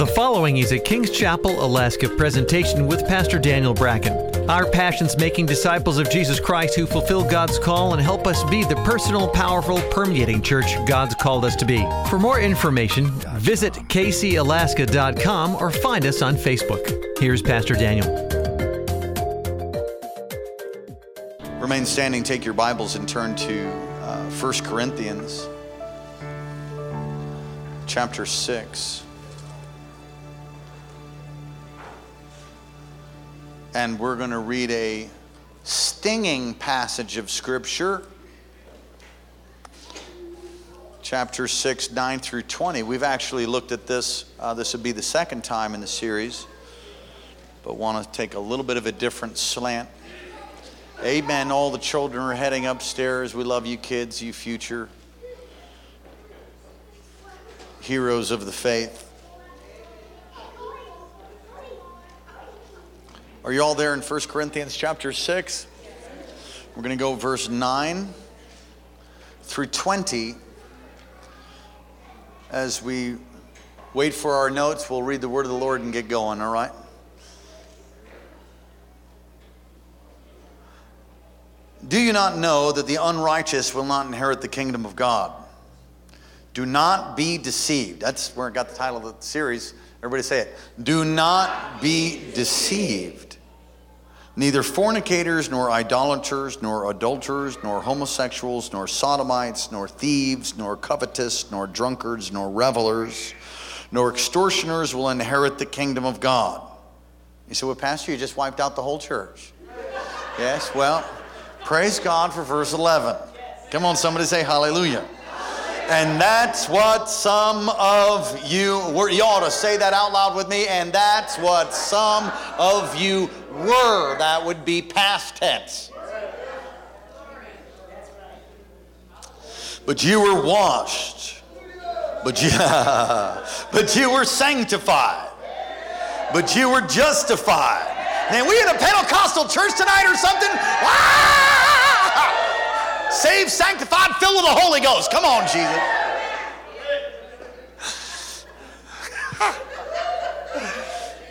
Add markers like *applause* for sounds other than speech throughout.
The following is a Kings Chapel, Alaska presentation with Pastor Daniel Bracken. Our passion's making disciples of Jesus Christ who fulfill God's call and help us be the personal, powerful, permeating church God's called us to be. For more information, visit kcalaska.com or find us on Facebook. Here's Pastor Daniel. Remain standing, take your Bibles and turn to uh, 1 Corinthians chapter 6. And we're going to read a stinging passage of Scripture. Chapter 6, 9 through 20. We've actually looked at this. Uh, this would be the second time in the series, but want to take a little bit of a different slant. Amen. All the children are heading upstairs. We love you, kids, you future heroes of the faith. Are you all there in 1 Corinthians chapter 6? We're going to go verse 9 through 20. As we wait for our notes, we'll read the word of the Lord and get going, all right? Do you not know that the unrighteous will not inherit the kingdom of God? Do not be deceived. That's where I got the title of the series. Everybody say it. Do not be deceived. Neither fornicators, nor idolaters, nor adulterers, nor homosexuals, nor sodomites, nor thieves, nor covetous, nor drunkards, nor revelers, nor extortioners will inherit the kingdom of God. You say, well, Pastor, you just wiped out the whole church. Yes, well, praise God for verse 11. Come on, somebody say hallelujah. And that's what some of you were. You ought to say that out loud with me. And that's what some of you were. That would be past tense. But you were washed. But you, *laughs* but you were sanctified. But you were justified. Man, we in a Pentecostal church tonight or something? Ah! Saved, sanctified, filled with the Holy Ghost. Come on, Jesus.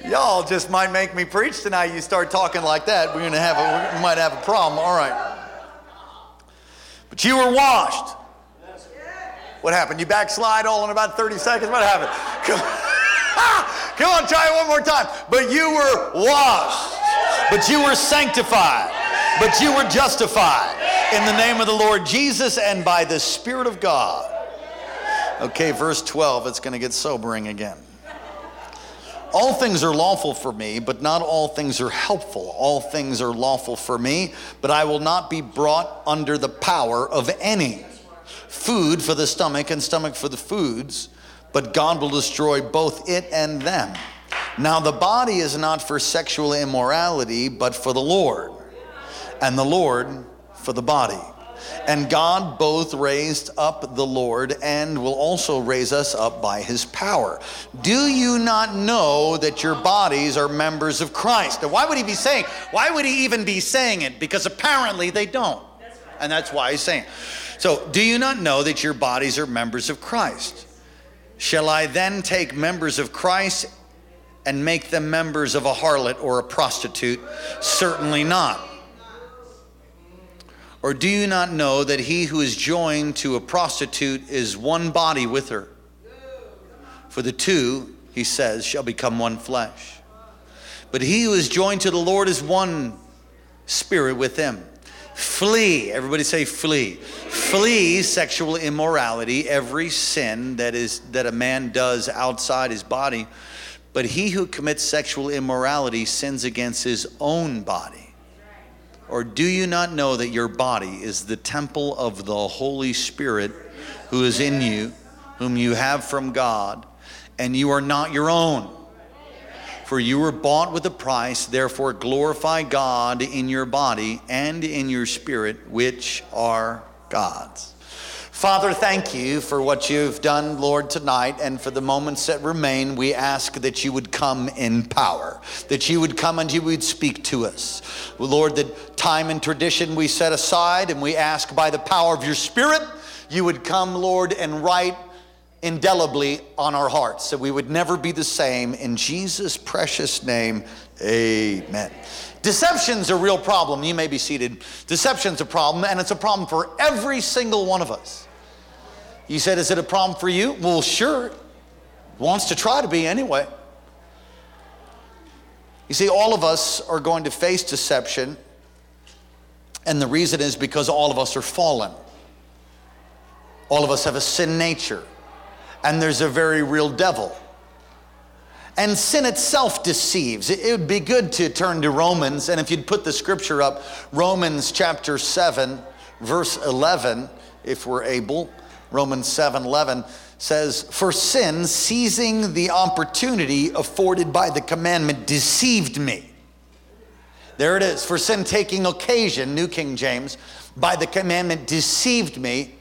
*laughs* Y'all just might make me preach tonight. You start talking like that, we're gonna have a, we might have a problem. All right. But you were washed. What happened? You backslide all in about 30 seconds? What happened? Come, *laughs* Come on, try it one more time. But you were washed. But you were sanctified. But you were justified in the name of the Lord Jesus and by the Spirit of God. Okay, verse 12, it's going to get sobering again. All things are lawful for me, but not all things are helpful. All things are lawful for me, but I will not be brought under the power of any. Food for the stomach and stomach for the foods, but God will destroy both it and them. Now, the body is not for sexual immorality, but for the Lord, and the Lord for the body. And God both raised up the Lord and will also raise us up by his power. Do you not know that your bodies are members of Christ? Now, why would he be saying? Why would he even be saying it? Because apparently they don't. And that's why he's saying. So, do you not know that your bodies are members of Christ? Shall I then take members of Christ and make them members of a harlot or a prostitute? Certainly not. Or do you not know that he who is joined to a prostitute is one body with her? For the two, he says, shall become one flesh. But he who is joined to the Lord is one spirit with him. Flee, everybody say flee. Flee sexual immorality, every sin that is that a man does outside his body. But he who commits sexual immorality sins against his own body. Or do you not know that your body is the temple of the Holy Spirit who is in you, whom you have from God, and you are not your own? For you were bought with a price, therefore glorify God in your body and in your spirit, which are God's. Father, thank you for what you've done, Lord, tonight, and for the moments that remain. We ask that you would come in power, that you would come and you would speak to us. Lord, that time and tradition we set aside, and we ask by the power of your Spirit, you would come, Lord, and write indelibly on our hearts, that we would never be the same. In Jesus' precious name, amen. Deception's a real problem. You may be seated. Deception's a problem, and it's a problem for every single one of us. You said, Is it a problem for you? Well, sure. Wants to try to be anyway. You see, all of us are going to face deception, and the reason is because all of us are fallen. All of us have a sin nature, and there's a very real devil. And sin itself deceives. It would be good to turn to Romans, and if you'd put the scripture up, Romans chapter 7, verse 11, if we're able. Romans 7 11 says, For sin, seizing the opportunity afforded by the commandment, deceived me. There it is. For sin, taking occasion, New King James, by the commandment, deceived me,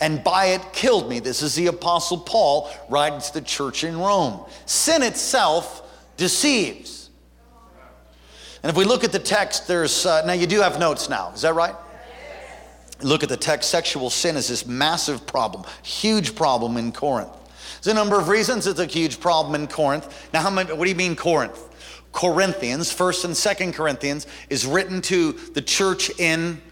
and by it killed me. This is the Apostle Paul writing to the church in Rome. Sin itself deceives. And if we look at the text, there's, uh, now you do have notes now, is that right? Look at the text, sexual sin is this massive problem, huge problem in Corinth. There's a number of reasons it's a huge problem in Corinth. Now, how many, what do you mean Corinth? Corinthians, First and Second Corinthians, is written to the church in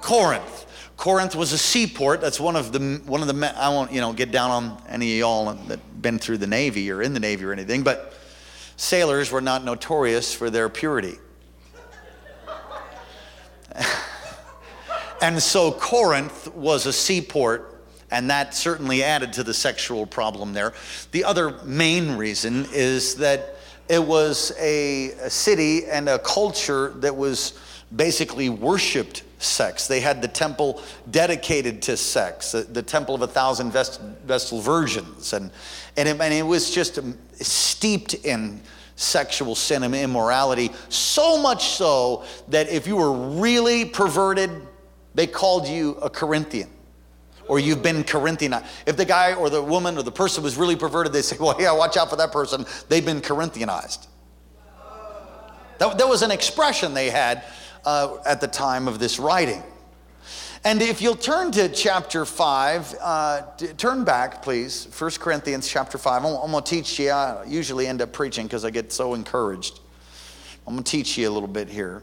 Corinth. Corinth was a seaport. That's one of the one of the. I won't you know get down on any of y'all that been through the Navy or in the Navy or anything, but sailors were not notorious for their purity. *laughs* And so Corinth was a seaport, and that certainly added to the sexual problem there. The other main reason is that it was a, a city and a culture that was basically worshiped sex. They had the temple dedicated to sex, the, the temple of a thousand vest, vestal virgins. And, and, it, and it was just steeped in sexual sin and immorality, so much so that if you were really perverted, they called you a Corinthian or you've been Corinthianized. If the guy or the woman or the person was really perverted, they say, *laughs* well, yeah, watch out for that person. They've been Corinthianized. That, that was an expression they had uh, at the time of this writing. And if you'll turn to chapter 5, uh, turn back, please. 1 Corinthians chapter 5. I'm, I'm going to teach you. I usually end up preaching because I get so encouraged. I'm going to teach you a little bit here.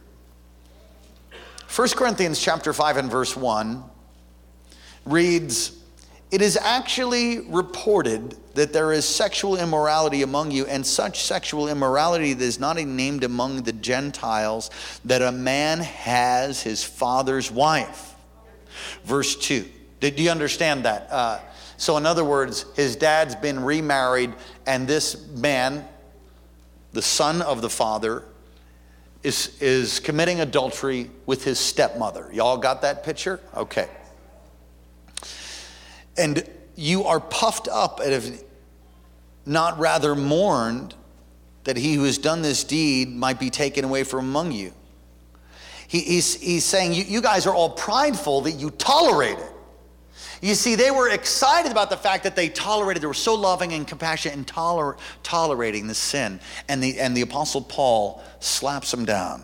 1 Corinthians chapter 5 and verse 1 reads, It is actually reported that there is sexual immorality among you, and such sexual immorality that is not named among the Gentiles, that a man has his father's wife. Verse 2. Did you understand that? Uh, so, in other words, his dad's been remarried, and this man, the son of the father, is, is committing adultery with his stepmother. Y'all got that picture? Okay. And you are puffed up and have not rather mourned that he who has done this deed might be taken away from among you. He, he's, he's saying, you, you guys are all prideful that you tolerate it. You see, they were excited about the fact that they tolerated, they were so loving and compassionate in toler- tolerating the sin. And the, and the Apostle Paul slaps them down.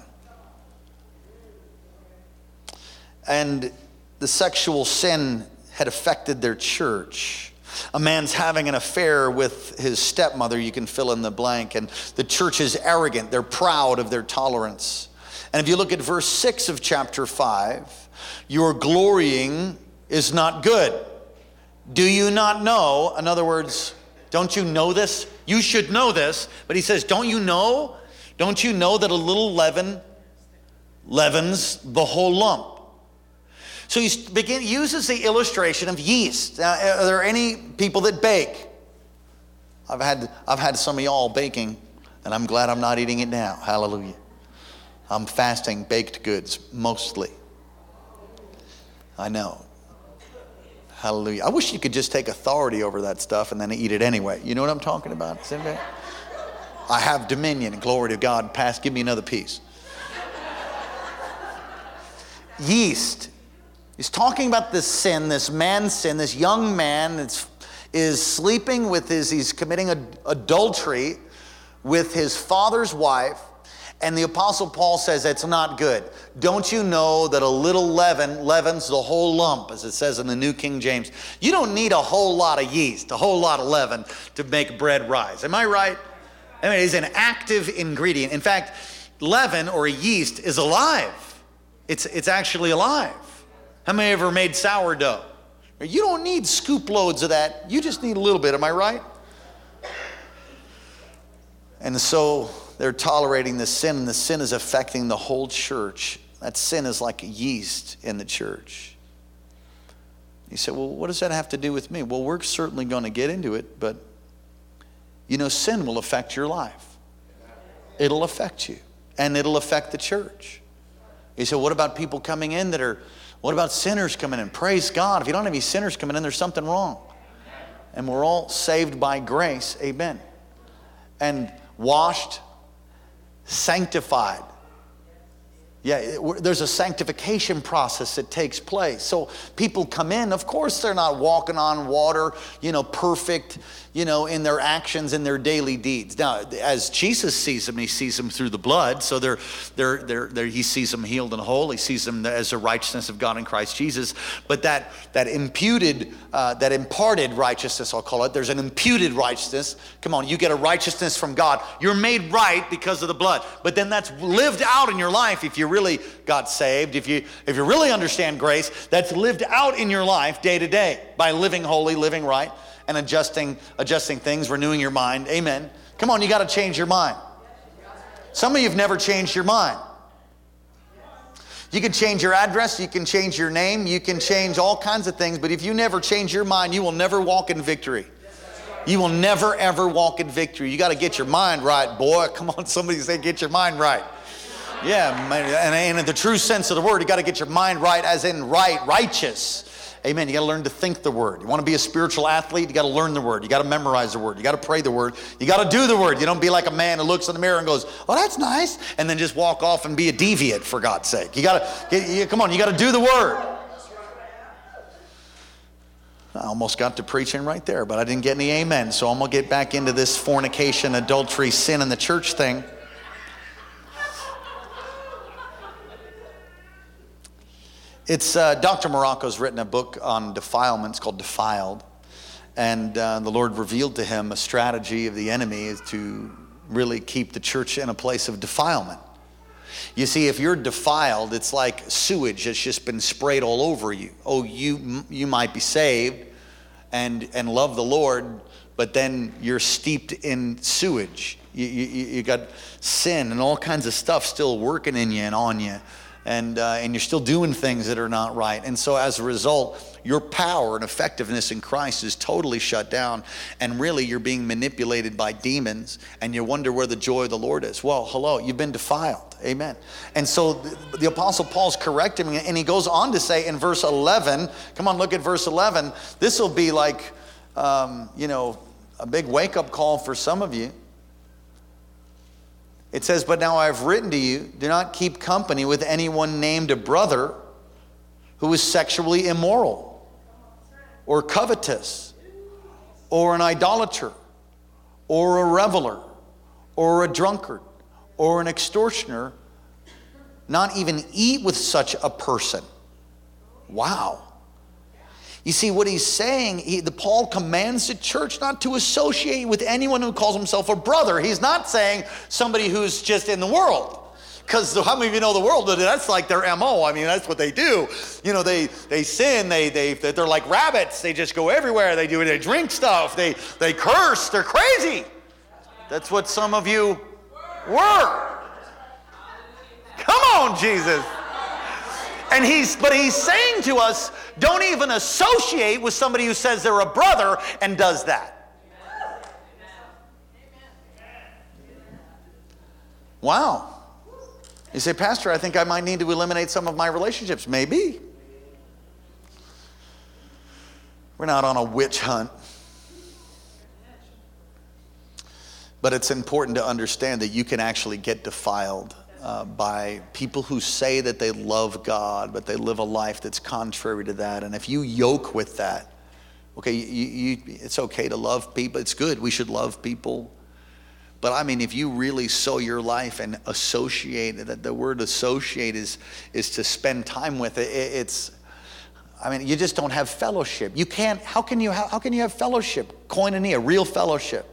And the sexual sin had affected their church. A man's having an affair with his stepmother, you can fill in the blank. And the church is arrogant, they're proud of their tolerance. And if you look at verse 6 of chapter 5, you're glorying is not good. Do you not know? In other words, don't you know this? You should know this. But he says, Don't you know? Don't you know that a little leaven leavens the whole lump? So he begin, uses the illustration of yeast. Now, are there any people that bake? I've had, I've had some of y'all baking, and I'm glad I'm not eating it now. Hallelujah. I'm fasting baked goods mostly. I know. Hallelujah. I wish you could just take authority over that stuff and then eat it anyway. You know what I'm talking about? I have dominion and glory to God. Pass, give me another piece. Yeast. He's talking about this sin, this man's sin, this young man that's, is sleeping with his, he's committing adultery with his father's wife. And the Apostle Paul says it's not good. Don't you know that a little leaven leavens the whole lump, as it says in the New King James? You don't need a whole lot of yeast, a whole lot of leaven to make bread rise. Am I right? I mean, it's an active ingredient. In fact, leaven or yeast is alive, it's, it's actually alive. How many ever made sourdough? You don't need scoop loads of that, you just need a little bit. Am I right? And so they're tolerating the sin, and the sin is affecting the whole church. That sin is like yeast in the church. You say, well, what does that have to do with me? Well, we're certainly going to get into it, but you know, sin will affect your life. It'll affect you, and it'll affect the church. You say, what about people coming in that are, what about sinners coming in? Praise God. If you don't have any sinners coming in, there's something wrong. And we're all saved by grace. Amen. And washed, sanctified. Yeah, there's a sanctification process that takes place. So people come in, of course, they're not walking on water, you know, perfect, you know, in their actions and their daily deeds. Now, as Jesus sees them, he sees them through the blood. So they're, they're, they're, they're, he sees them healed and whole. He sees them as the righteousness of God in Christ Jesus. But that, that imputed, uh, that imparted righteousness, I'll call it, there's an imputed righteousness. Come on, you get a righteousness from God. You're made right because of the blood. But then that's lived out in your life if you really got saved, if you, if you really understand grace, that's lived out in your life day to day by living holy, living right and adjusting, adjusting things, renewing your mind. Amen. Come on, you got to change your mind. Some of you have never changed your mind. You can change your address, you can change your name, you can change all kinds of things, but if you never change your mind, you will never walk in victory. You will never ever walk in victory. You got to get your mind right, boy. Come on, somebody say, get your mind right. Yeah, and in the true sense of the word, you got to get your mind right, as in right, righteous. Amen. You got to learn to think the word. You want to be a spiritual athlete? You got to learn the word. You got to memorize the word. You got to pray the word. You got to do the word. You don't be like a man who looks in the mirror and goes, "Oh, that's nice," and then just walk off and be a deviant for God's sake. You got to come on. You got to do the word. I almost got to preaching right there, but I didn't get any amen. So I'm gonna get back into this fornication, adultery, sin in the church thing. It's uh, Dr. Marocco's written a book on defilement. It's called Defiled. And uh, the Lord revealed to him a strategy of the enemy is to really keep the church in a place of defilement. You see, if you're defiled, it's like sewage that's just been sprayed all over you. Oh, you, you might be saved and, and love the Lord, but then you're steeped in sewage. You, you, you got sin and all kinds of stuff still working in you and on you and, uh, and you're still doing things that are not right. And so as a result, your power and effectiveness in Christ is totally shut down. And really, you're being manipulated by demons, and you wonder where the joy of the Lord is. Well, hello, you've been defiled. Amen. And so the, the Apostle Paul's correcting and he goes on to say in verse 11, come on, look at verse 11. This will be like, um, you know, a big wake up call for some of you. It says, But now I have written to you, do not keep company with anyone named a brother who is sexually immoral or covetous or an idolater or a reveler or a drunkard or an extortioner, not even eat with such a person. Wow. You see, what he's saying, he, the Paul commands the church not to associate with anyone who calls himself a brother. He's not saying somebody who's just in the world. Because how many of you know the world? That's like their MO. I mean, that's what they do. You know, they, they sin, they, they, they're like rabbits. They just go everywhere. They do, they drink stuff, they, they curse, they're crazy. That's what some of you were. Come on, Jesus. And he's, but he's saying to us, don't even associate with somebody who says they're a brother and does that. Wow. You say, Pastor, I think I might need to eliminate some of my relationships. Maybe. We're not on a witch hunt. But it's important to understand that you can actually get defiled uh, by people who say that they love God, but they live a life that's contrary to that. And if you yoke with that, okay, you, you, it's okay to love people. It's good. We should love people. But I mean, if you really sow your life and associate, that the word associate is, is to spend time with it, it's, I mean, you just don't have fellowship. You can't, how can you, have, how can you have fellowship? Koinonia, real fellowship.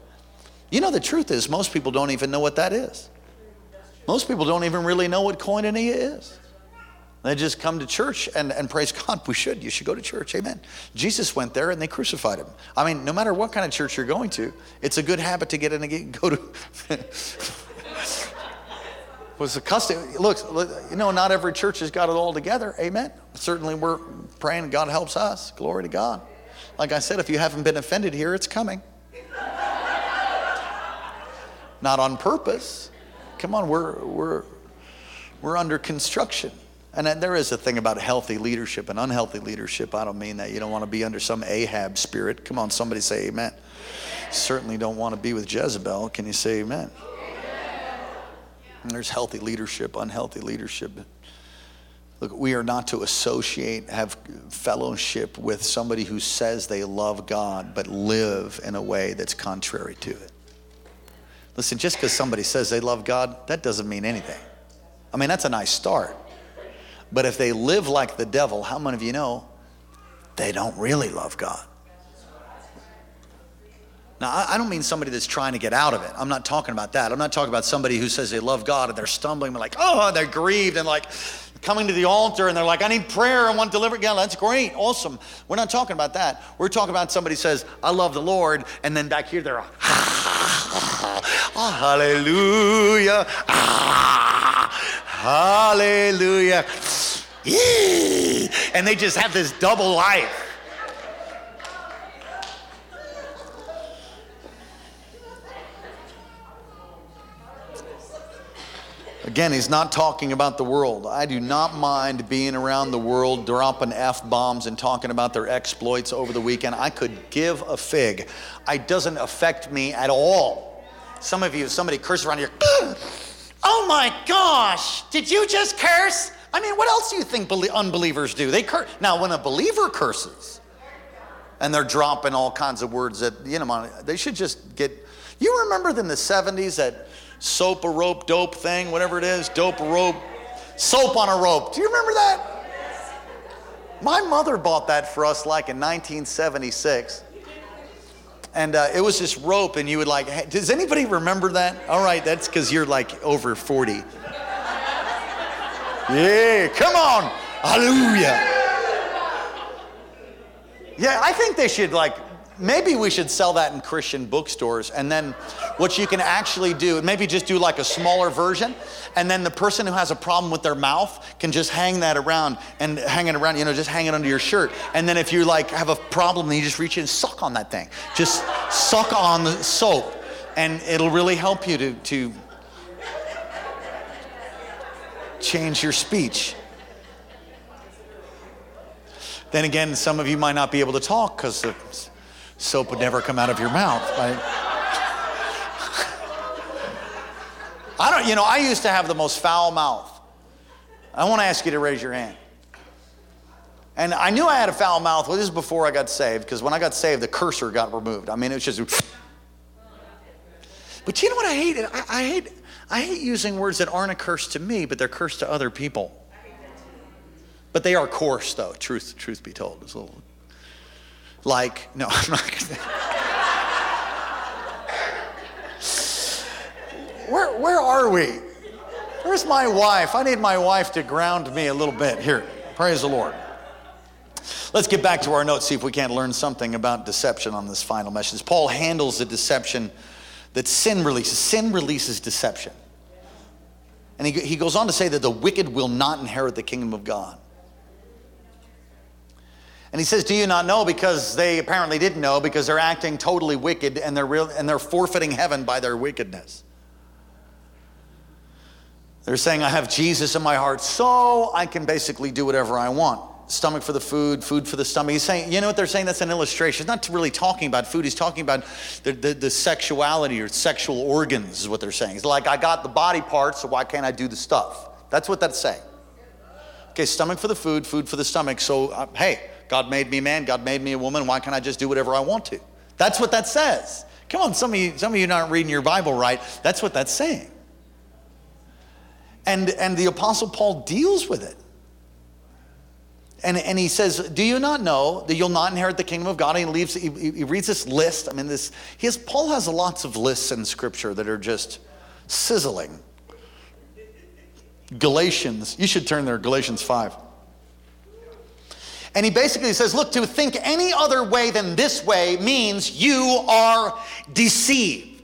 You know, the truth is, most people don't even know what that is. Most people don't even really know what koinonia is. They just come to church and, and praise God. We should. You should go to church. Amen. Jesus went there and they crucified him. I mean, no matter what kind of church you're going to, it's a good habit to get in and go to. *laughs* was a custom. Look, you know, not every church has got it all together. Amen. Certainly, we're praying God helps us. Glory to God. Like I said, if you haven't been offended here, it's coming. *laughs* Not on purpose. Come on, we're we're we're under construction. And there is a thing about healthy leadership and unhealthy leadership. I don't mean that you don't want to be under some Ahab spirit. Come on, somebody say amen. Certainly don't want to be with Jezebel. Can you say amen? And there's healthy leadership, unhealthy leadership. Look, we are not to associate, have fellowship with somebody who says they love God, but live in a way that's contrary to it. Listen, just because somebody says they love God, that doesn't mean anything. I mean, that's a nice start. But if they live like the devil, how many of you know they don't really love God? Now, I don't mean somebody that's trying to get out of it. I'm not talking about that. I'm not talking about somebody who says they love God and they're stumbling, but like, oh, they're grieved and like coming to the altar and they're like, I need prayer. I want deliverance. Yeah, that's great. Awesome. We're not talking about that. We're talking about somebody says, I love the Lord. And then back here, they're, ah, hallelujah. Ah, hallelujah and they just have this double life. Again, he's not talking about the world. I do not mind being around the world, dropping F bombs and talking about their exploits over the weekend. I could give a fig. It doesn't affect me at all. Some of you, somebody curses around here, *gasps* oh my gosh, did you just curse? I mean, what else do you think unbelievers do? They curse. Now, when a believer curses, and they're dropping all kinds of words that, you know, they should just get. You remember in the 70s that soap a rope dope thing, whatever it is, dope a rope, soap on a rope. Do you remember that? My mother bought that for us like in 1976. And uh, it was this rope, and you would like, hey, does anybody remember that? All right, that's because you're like over 40. Yeah, come on. Hallelujah. Yeah, I think they should like maybe we should sell that in Christian bookstores. And then what you can actually do, maybe just do like a smaller version. And then the person who has a problem with their mouth can just hang that around and hang it around, you know, just hang it under your shirt. And then if you like have a problem, then you just reach in and suck on that thing. Just suck on the soap. And it'll really help you to, to change your speech. Then again, some of you might not be able to talk because soap would never come out of your mouth. Right? I don't, you know, I used to have the most foul mouth. I want to ask you to raise your hand. And I knew I had a foul mouth. Well, this is before I got saved, because when I got saved, the cursor got removed. I mean, it was just. But you know what I hate? I, I hate I hate using words that aren't a curse to me, but they're curse to other people. But they are coarse, though. Truth, truth be told, it's a little like no, *laughs* I'm not gonna. where where are we? Where's my wife? I need my wife to ground me a little bit here. Praise the Lord. Let's get back to our notes, see if we can't learn something about deception on this final message. Paul handles the deception that sin releases. Sin releases deception. And he, he goes on to say that the wicked will not inherit the kingdom of God. And he says, Do you not know? Because they apparently didn't know because they're acting totally wicked and they're, real, and they're forfeiting heaven by their wickedness. They're saying, I have Jesus in my heart, so I can basically do whatever I want stomach for the food, food for the stomach. He's saying, you know what they're saying? That's an illustration. He's not really talking about food. He's talking about the, the, the, sexuality or sexual organs, is what they're saying. It's like, I got the body parts, so why can't I do the stuff? That's what that's saying. Okay, stomach for the food, food for the stomach. So, uh, hey, God made me a man, God made me a woman. Why can't I just do whatever I want to? That's what that says. Come on, some of you, some of you aren't reading your Bible right. That's what that's saying. And, and the Apostle Paul deals with it. And, and he says, Do you not know that you'll not inherit the kingdom of God? And he, leaves, he, he reads this list. I mean, this, he has, Paul has lots of lists in Scripture that are just sizzling. Galatians, you should turn there, Galatians 5. And he basically says, Look, to think any other way than this way means you are deceived.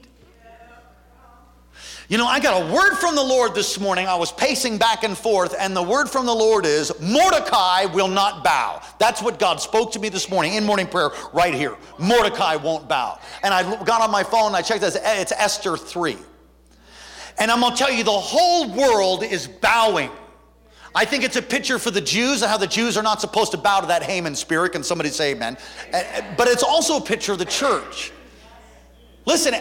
You know, I got a word from the Lord this morning. I was pacing back and forth, and the word from the Lord is Mordecai will not bow. That's what God spoke to me this morning in morning prayer right here. Mordecai won't bow. And I got on my phone, and I checked this, it's Esther 3. And I'm gonna tell you, the whole world is bowing. I think it's a picture for the Jews and how the Jews are not supposed to bow to that Haman spirit. Can somebody say amen? But it's also a picture of the church. Listen,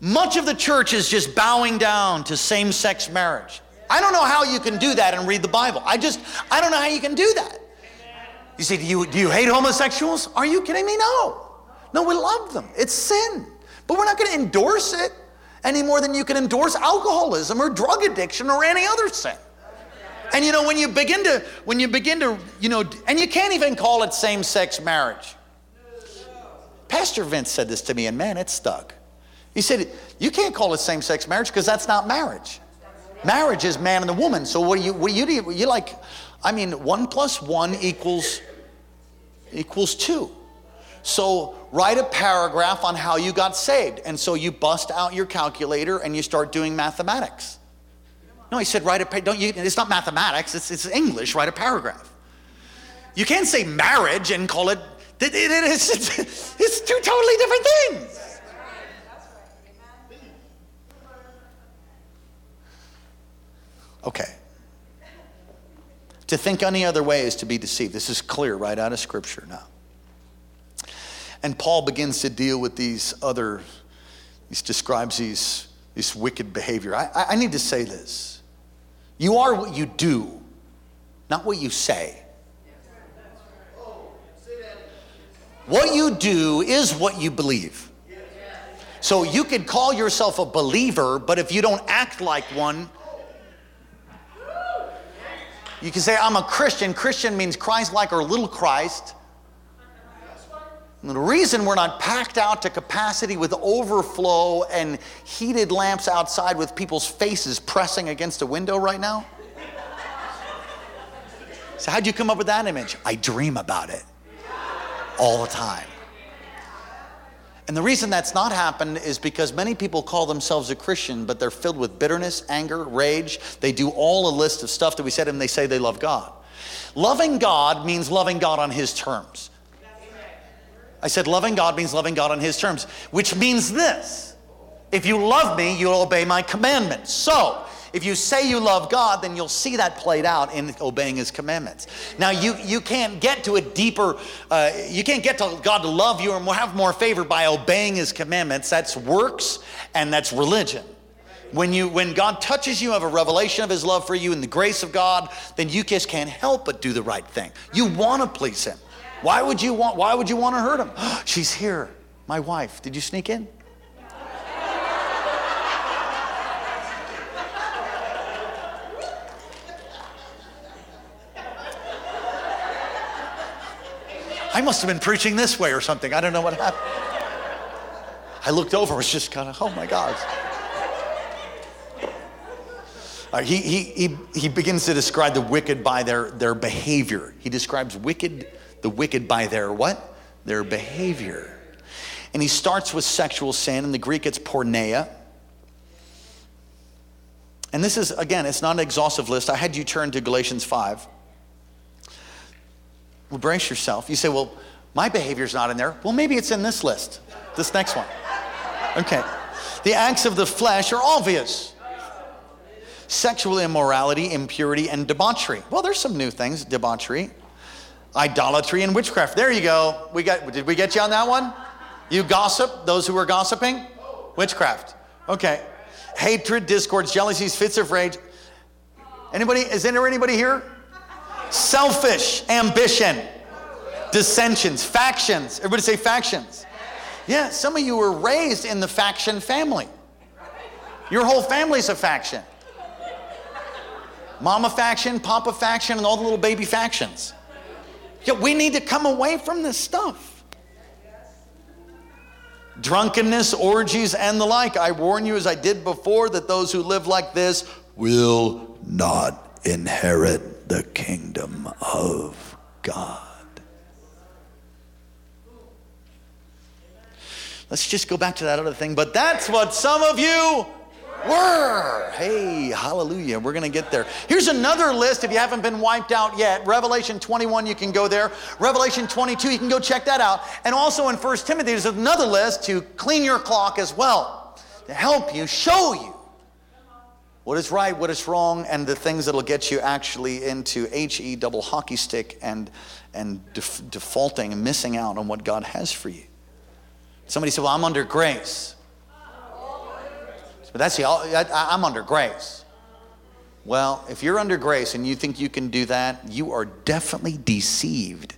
much of the church is just bowing down to same sex marriage. I don't know how you can do that and read the Bible. I just, I don't know how you can do that. You say, do you, do you hate homosexuals? Are you kidding me? No. No, we love them. It's sin. But we're not going to endorse it any more than you can endorse alcoholism or drug addiction or any other sin. And you know, when you begin to, when you begin to, you know, and you can't even call it same sex marriage. Pastor Vince said this to me, and man, it stuck. He said, You can't call it same sex marriage because that's not marriage. Marriage is man and the woman. So what do you, what do you do? You like, I mean, one plus one equals equals two. So write a paragraph on how you got saved. And so you bust out your calculator and you start doing mathematics. No, he said write a don't you it's not mathematics, it's, it's English, write a paragraph. You can't say marriage and call it it, it, it is, it's, it's two totally different things. Okay. To think any other way is to be deceived. This is clear right out of Scripture now. And Paul begins to deal with these other, he describes these, this wicked behavior. I, I need to say this. You are what you do, not what you say. What you do is what you believe. So you could call yourself a believer, but if you don't act like one, you can say, I'm a Christian. Christian means Christ like or little Christ. And the reason we're not packed out to capacity with overflow and heated lamps outside with people's faces pressing against a window right now. So, how'd you come up with that image? I dream about it all the time. And the reason that's not happened is because many people call themselves a Christian, but they're filled with bitterness, anger, rage. They do all a list of stuff that we said, and they say they love God. Loving God means loving God on His terms. I said loving God means loving God on His terms, which means this if you love me, you'll obey my commandments. So, if you say you love God, then you'll see that played out in obeying His commandments. Now, you, you can't get to a deeper, uh, you can't get to God to love you or have more favor by obeying His commandments. That's works and that's religion. When, you, when God touches you, have a revelation of His love for you and the grace of God, then you just can't help but do the right thing. You want to please Him. Why would you want, why would you want to hurt Him? *gasps* She's here, my wife. Did you sneak in? I must have been preaching this way or something. I don't know what happened. I looked over, was just kind of, oh my God. He, he, he, he begins to describe the wicked by their, their behavior. He describes wicked, the wicked by their what? Their behavior. And he starts with sexual sin. In the Greek, it's porneia. And this is, again, it's not an exhaustive list. I had you turn to Galatians 5. Well, brace yourself. You say, well, my behavior's not in there. Well, maybe it's in this list, this next one. Okay. The acts of the flesh are obvious sexual immorality, impurity, and debauchery. Well, there's some new things debauchery, idolatry, and witchcraft. There you go. We got, did we get you on that one? You gossip, those who are gossiping? Witchcraft. Okay. Hatred, discords, jealousies, fits of rage. Anybody, is there anybody here? Selfish ambition, dissensions, factions. Everybody say factions. Yeah, some of you were raised in the faction family. Your whole family's a faction. Mama faction, Papa faction, and all the little baby factions. Yeah, we need to come away from this stuff. Drunkenness, orgies, and the like. I warn you, as I did before, that those who live like this will not inherit the kingdom of God. Let's just go back to that other thing. But that's what some of you were. Hey, hallelujah. We're going to get there. Here's another list if you haven't been wiped out yet. Revelation 21, you can go there. Revelation 22, you can go check that out. And also in 1 Timothy, there's another list to clean your clock as well, to help you, show you what is right, what is wrong, and the things that'll get you actually into HE double hockey stick and, and def- defaulting and missing out on what God has for you. Somebody said, Well, I'm under grace. But that's the, I, I'm under grace. Well, if you're under grace and you think you can do that, you are definitely deceived.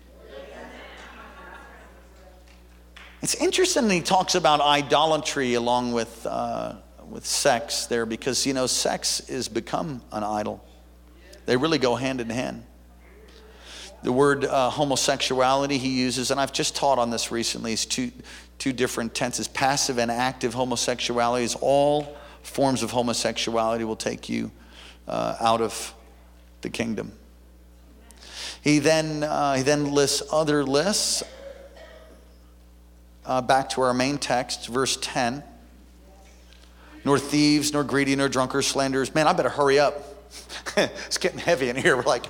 It's interesting he talks about idolatry along with, uh, with sex there because, you know, sex is become an idol. They really go hand in hand. The word uh, homosexuality he uses, and I've just taught on this recently, is two, two different tenses. Passive and active homosexuality is all forms of homosexuality will take you uh, out of the kingdom. He then, uh, he then lists other lists. Uh, back to our main text, verse 10. Nor thieves, nor greedy, nor drunkards, slanderers. Man, I better hurry up. *laughs* it's getting heavy in here. We're like,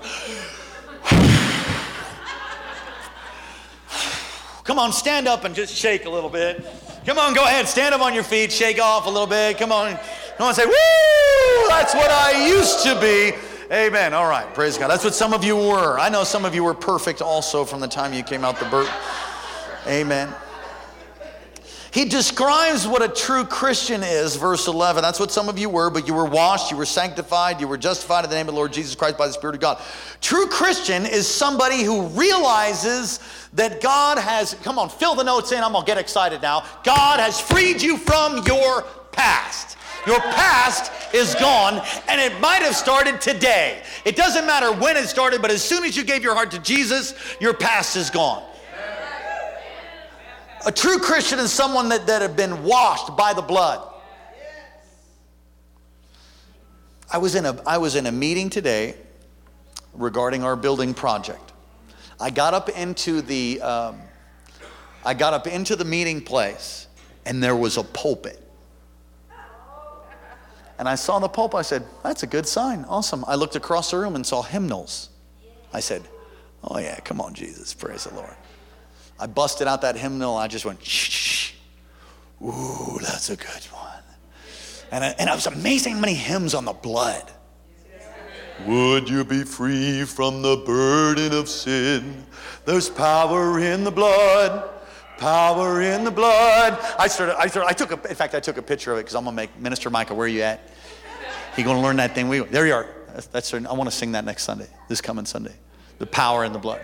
*sighs* *sighs* Come on, stand up and just shake a little bit. Come on, go ahead, stand up on your feet, shake off a little bit. Come on, come on, say, woo! That's what I used to be. Amen. All right, praise God. That's what some of you were. I know some of you were perfect also from the time you came out the birth. Amen. He describes what a true Christian is, verse 11. That's what some of you were, but you were washed, you were sanctified, you were justified in the name of the Lord Jesus Christ by the Spirit of God. True Christian is somebody who realizes that God has, come on, fill the notes in. I'm to get excited now. God has freed you from your past. Your past is gone, and it might have started today. It doesn't matter when it started, but as soon as you gave your heart to Jesus, your past is gone. A true Christian is someone that, that have been washed by the blood. I was, in a, I was in a meeting today regarding our building project. I got up into the, um, I got up into the meeting place and there was a pulpit. And I saw the pulpit. I said, that's a good sign. Awesome. I looked across the room and saw hymnals. I said, oh yeah, come on, Jesus. Praise the Lord. I busted out that hymnal. I just went, shh. Ooh, that's a good one. And, I, and it was amazing how many hymns on the blood. Would you be free from the burden of sin? There's power in the blood. Power in the blood. I started, I started, I took a, in fact, I took a picture of it because I'm going to make, Minister Michael, where are you at? He going to learn that thing. We, there you are. That's, that's, I want to sing that next Sunday, this coming Sunday. The power in the blood.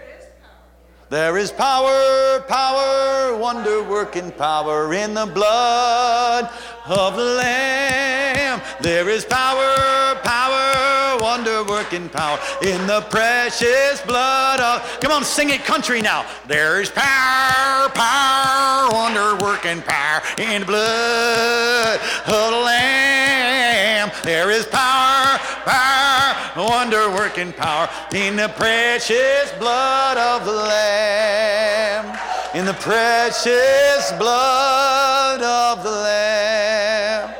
There is power, power, wonder working power in the blood of the Lamb. There is power, power, wonder working power in the precious blood of. Come on, sing it country now. There is power, power, wonder working power in the blood of the Lamb. There is power, power, wonder working power in the precious blood of the Lamb. In the precious blood of the Lamb.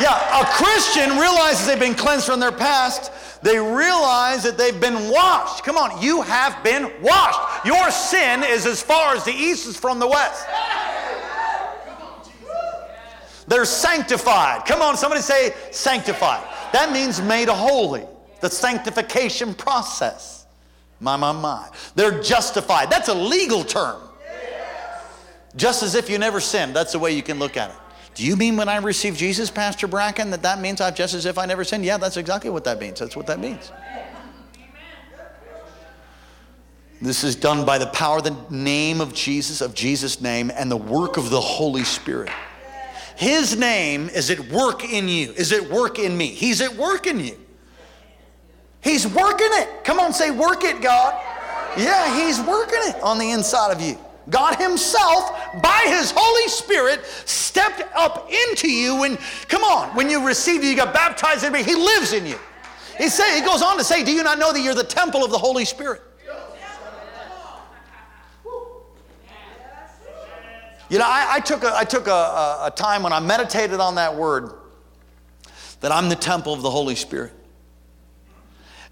Yeah, a Christian realizes they've been cleansed from their past. They realize that they've been washed. Come on, you have been washed. Your sin is as far as the east is from the west. They're sanctified. Come on, somebody say sanctified. That means made holy. The sanctification process. My, my, my. They're justified. That's a legal term. Just as if you never sinned. That's the way you can look at it. Do you mean when I received Jesus, Pastor Bracken, that that means I've just as if I never sinned? Yeah, that's exactly what that means. That's what that means. This is done by the power the name of Jesus, of Jesus' name, and the work of the Holy Spirit. His name is at work in you, is at work in me. He's at work in you. He's working it. Come on, say, work it, God. Yeah, He's working it on the inside of you. God Himself, by His Holy Spirit, stepped up into you and come on, when you received you got baptized in me, He lives in you. He, say, he goes on to say, Do you not know that you're the temple of the Holy Spirit? You know, I, I took, a, I took a, a time when I meditated on that word that I'm the temple of the Holy Spirit.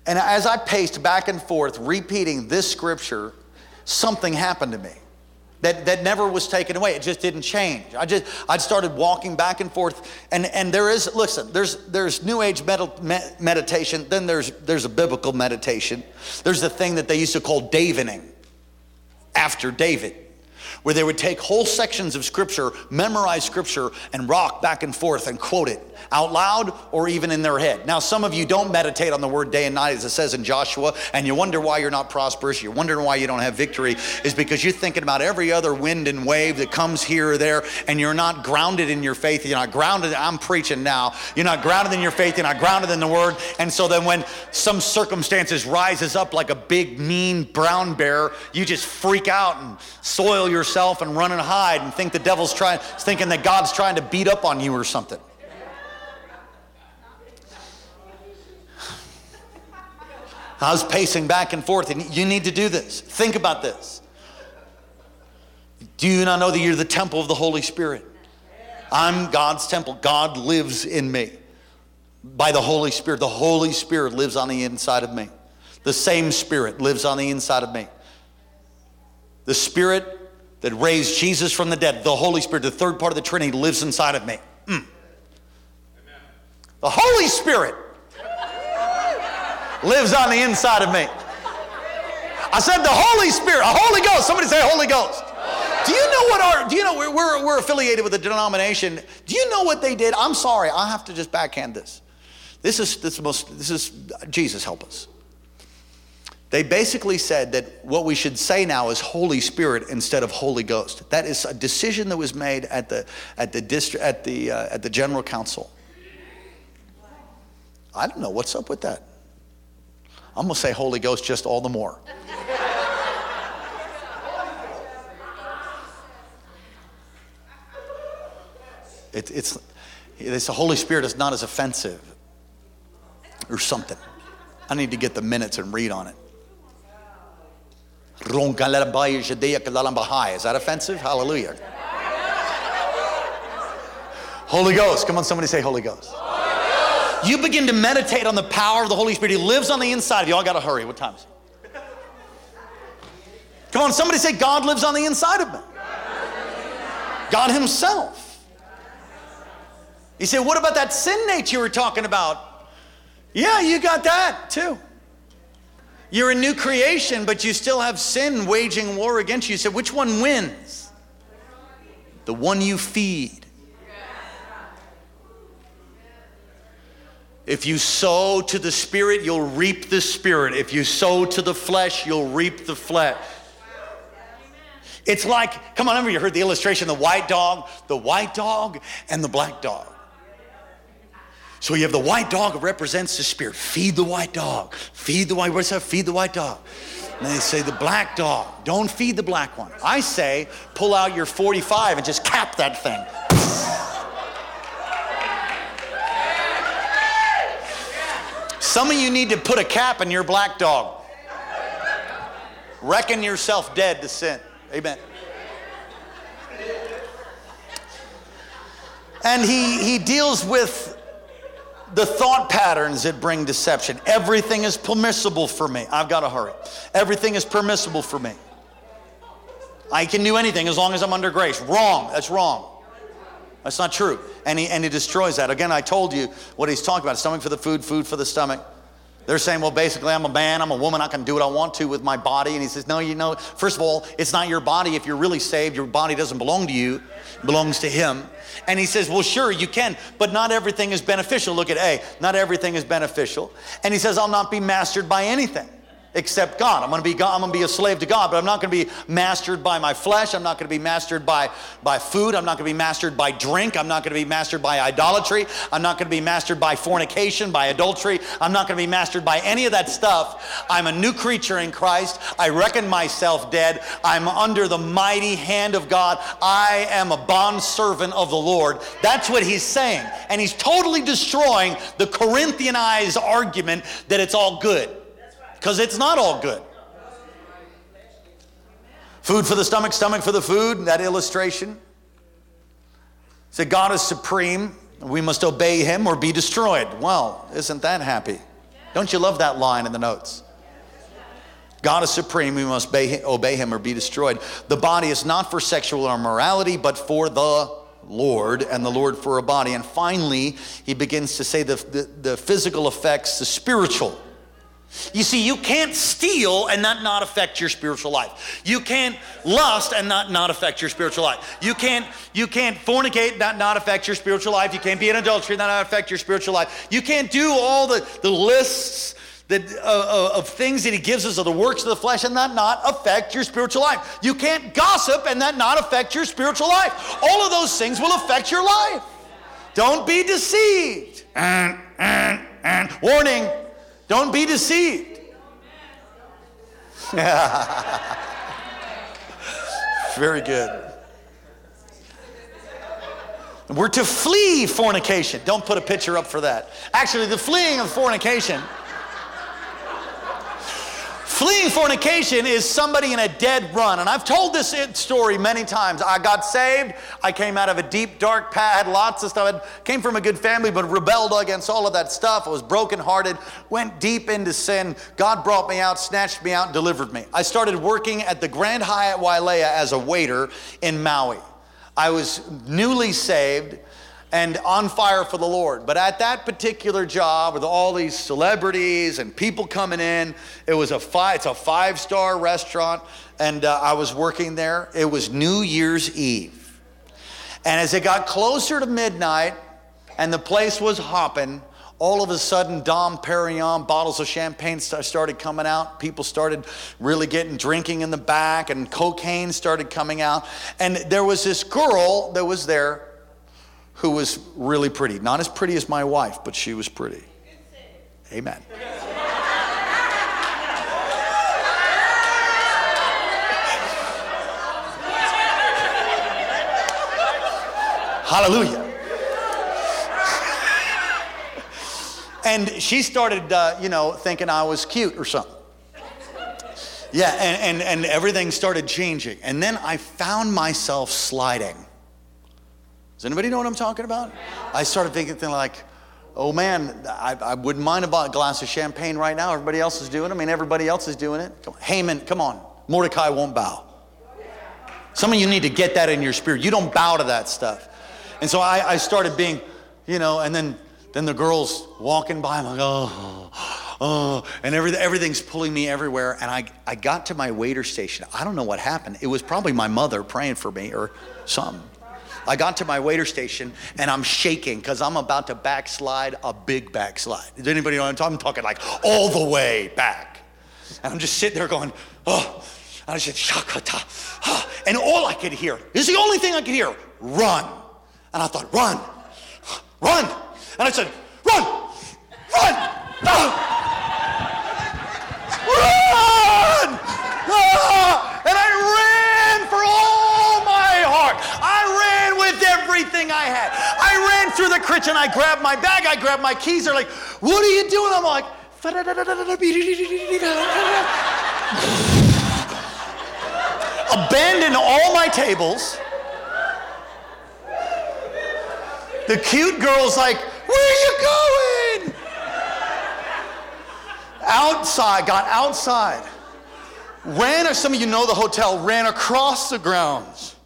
And as I paced back and forth, repeating this scripture, something happened to me that, that never was taken away. It just didn't change. I just I started walking back and forth, and, and there is listen. There's there's New Age med- meditation. Then there's there's a biblical meditation. There's the thing that they used to call Daviding, after David where they would take whole sections of scripture, memorize scripture, and rock back and forth and quote it out loud or even in their head. Now, some of you don't meditate on the word day and night, as it says in Joshua, and you wonder why you're not prosperous, you're wondering why you don't have victory, is because you're thinking about every other wind and wave that comes here or there, and you're not grounded in your faith. You're not grounded, I'm preaching now. You're not grounded in your faith, you're not grounded in the word. And so then when some circumstances rises up like a big, mean brown bear, you just freak out and soil yourself and run and hide and think the devil's trying, thinking that God's trying to beat up on you or something. I was pacing back and forth, and you need to do this. Think about this. Do you not know that you're the temple of the Holy Spirit? I'm God's temple. God lives in me by the Holy Spirit. The Holy Spirit lives on the inside of me. The same Spirit lives on the inside of me. The Spirit that raised Jesus from the dead, the Holy Spirit, the third part of the Trinity, lives inside of me. Mm. The Holy Spirit lives on the inside of me. I said the Holy Spirit, a Holy Ghost. Somebody say Holy Ghost. Do you know what our, do you know, we're, we're, we're affiliated with a denomination. Do you know what they did? I'm sorry, I have to just backhand this. This is, this is most, this is, Jesus help us. They basically said that what we should say now is Holy Spirit instead of Holy Ghost. That is a decision that was made at the, at the, at the, uh, at the General Council. I don't know what's up with that. I'm going to say Holy Ghost just all the more. It, it's, it's the Holy Spirit is not as offensive or something. I need to get the minutes and read on it. Is that offensive? Hallelujah. Holy Ghost. Come on, somebody say Holy Ghost. You begin to meditate on the power of the Holy Spirit. He lives on the inside of you. I got to hurry. What time is it? Come on, somebody say, God lives on the inside of me. God Himself. He said, What about that sin nature you were talking about? Yeah, you got that too. You're a new creation, but you still have sin waging war against you. Said, Which one wins? The one you feed. If you sow to the Spirit, you'll reap the Spirit. If you sow to the flesh, you'll reap the flesh. It's like, come on, remember you heard the illustration the white dog, the white dog, and the black dog. So you have the white dog represents the spirit. Feed the white dog. Feed the white, what's that? Feed the white dog. And they say the black dog. Don't feed the black one. I say pull out your 45 and just cap that thing. Some of you need to put a cap in your black dog. Reckon yourself dead to sin. Amen. And he, he deals with the thought patterns that bring deception. Everything is permissible for me. I've got to hurry. Everything is permissible for me. I can do anything as long as I'm under grace. Wrong. That's wrong. That's not true. And he, and he destroys that. Again, I told you what he's talking about stomach for the food, food for the stomach. They're saying, well, basically, I'm a man, I'm a woman, I can do what I want to with my body. And he says, no, you know, first of all, it's not your body. If you're really saved, your body doesn't belong to you, it belongs to him. And he says, well, sure, you can, but not everything is beneficial. Look at A, not everything is beneficial. And he says, I'll not be mastered by anything. Except God. I'm going to be God, I'm going to be a slave to God, but I'm not going to be mastered by my flesh. I'm not going to be mastered by by food. I'm not going to be mastered by drink. I'm not going to be mastered by idolatry. I'm not going to be mastered by fornication, by adultery. I'm not going to be mastered by any of that stuff. I'm a new creature in Christ. I reckon myself dead. I'm under the mighty hand of God. I am a bond servant of the Lord. That's what he's saying. And he's totally destroying the Corinthianized argument that it's all good because it's not all good. Food for the stomach, stomach for the food, that illustration. Said God is supreme, we must obey him or be destroyed. Well, isn't that happy? Don't you love that line in the notes? God is supreme, we must obey him or be destroyed. The body is not for sexual immorality, but for the Lord, and the Lord for a body. And finally, he begins to say the, the, the physical effects, the spiritual you see, you can't steal and that not affect your spiritual life. You can't lust and not not affect your spiritual life. You can't you can't fornicate and that not affect your spiritual life. You can't be in adultery and not affect your spiritual life. You can't do all the, the lists that, uh, uh, of things that he gives us of the works of the flesh and that not affect your spiritual life. You can't gossip and that not affect your spiritual life. All of those things will affect your life. Don't be deceived. And, and, and. Warning don't be deceived. *laughs* Very good. We're to flee fornication. Don't put a picture up for that. Actually, the fleeing of fornication Fleeing fornication is somebody in a dead run. And I've told this story many times. I got saved. I came out of a deep, dark path, had lots of stuff. I came from a good family, but rebelled against all of that stuff. I was brokenhearted, went deep into sin. God brought me out, snatched me out, delivered me. I started working at the Grand Hyatt Wailea as a waiter in Maui. I was newly saved and on fire for the Lord. But at that particular job with all these celebrities and people coming in, it was a five, it's a five star restaurant, and uh, I was working there. It was New Year's Eve. And as it got closer to midnight and the place was hopping, all of a sudden, Dom Perignon bottles of champagne started coming out. People started really getting drinking in the back, and cocaine started coming out. And there was this girl that was there who was really pretty. Not as pretty as my wife, but she was pretty. Amen. Hallelujah. and she started, uh, you know, thinking I was cute or something. Yeah, and, and, and everything started changing. And then I found myself sliding. Does anybody know what I'm talking about? I started thinking like, oh man, I, I, wouldn't mind about a glass of champagne right now. Everybody else is doing it. I mean, everybody else is doing it. Come on. Haman, come on. Mordecai won't bow. Some of you need to get that in your spirit. You don't bow to that stuff. And so I, I started being, you know, and then then the girls walking by, I'm like, oh, oh, and everything, everything's pulling me everywhere. And I, I got to my waiter station. I don't know what happened. It was probably my mother praying for me or something. I got to my waiter station and I'm shaking because I'm about to backslide a big backslide. Does anybody know what I'm talking? I'm talking like all the way back. And I'm just sitting there going, oh. And I said, Shakata. Oh. *sighs* And all I could hear, is the only thing I could hear, run. And I thought, run, run. And I said, run, run, run. *laughs* Run! Ah! Everything I had. I ran through the kitchen, I grabbed my bag, I grabbed my keys. They're like, What are you doing? I'm like, *laughs* abandon all my tables. The cute girl's like, Where are you going? Outside, got outside. Ran, or some of you know the hotel, ran across the grounds